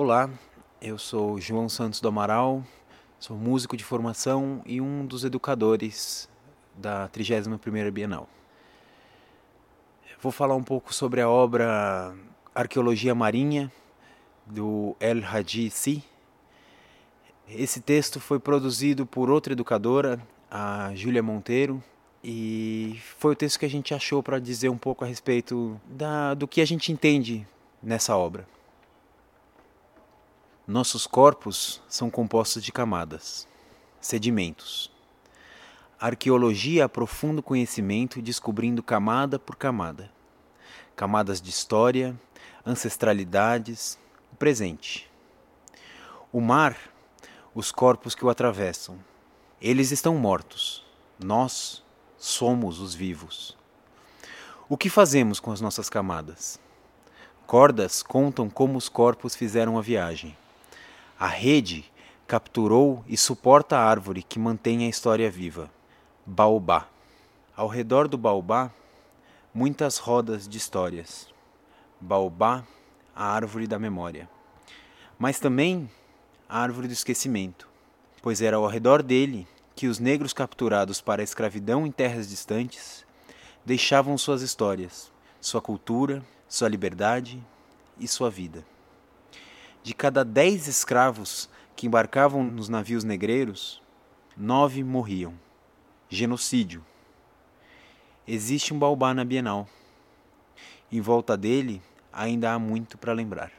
Olá, eu sou João Santos do Amaral, sou músico de formação e um dos educadores da 31ª Bienal. Vou falar um pouco sobre a obra Arqueologia Marinha, do El Hadji Si. Esse texto foi produzido por outra educadora, a Júlia Monteiro, e foi o texto que a gente achou para dizer um pouco a respeito da, do que a gente entende nessa obra. Nossos corpos são compostos de camadas, sedimentos. A arqueologia aprofunda o conhecimento descobrindo camada por camada. Camadas de história, ancestralidades, o presente. O mar, os corpos que o atravessam. Eles estão mortos. Nós somos os vivos. O que fazemos com as nossas camadas? Cordas contam como os corpos fizeram a viagem. A rede capturou e suporta a árvore que mantém a história viva. Baobá. Ao redor do baobá, muitas rodas de histórias. Baobá, a árvore da memória. Mas também a árvore do esquecimento, pois era ao redor dele que os negros capturados para a escravidão em terras distantes deixavam suas histórias, sua cultura, sua liberdade e sua vida. De cada dez escravos que embarcavam nos navios negreiros, nove morriam. Genocídio. Existe um baobá na Bienal. Em volta dele ainda há muito para lembrar.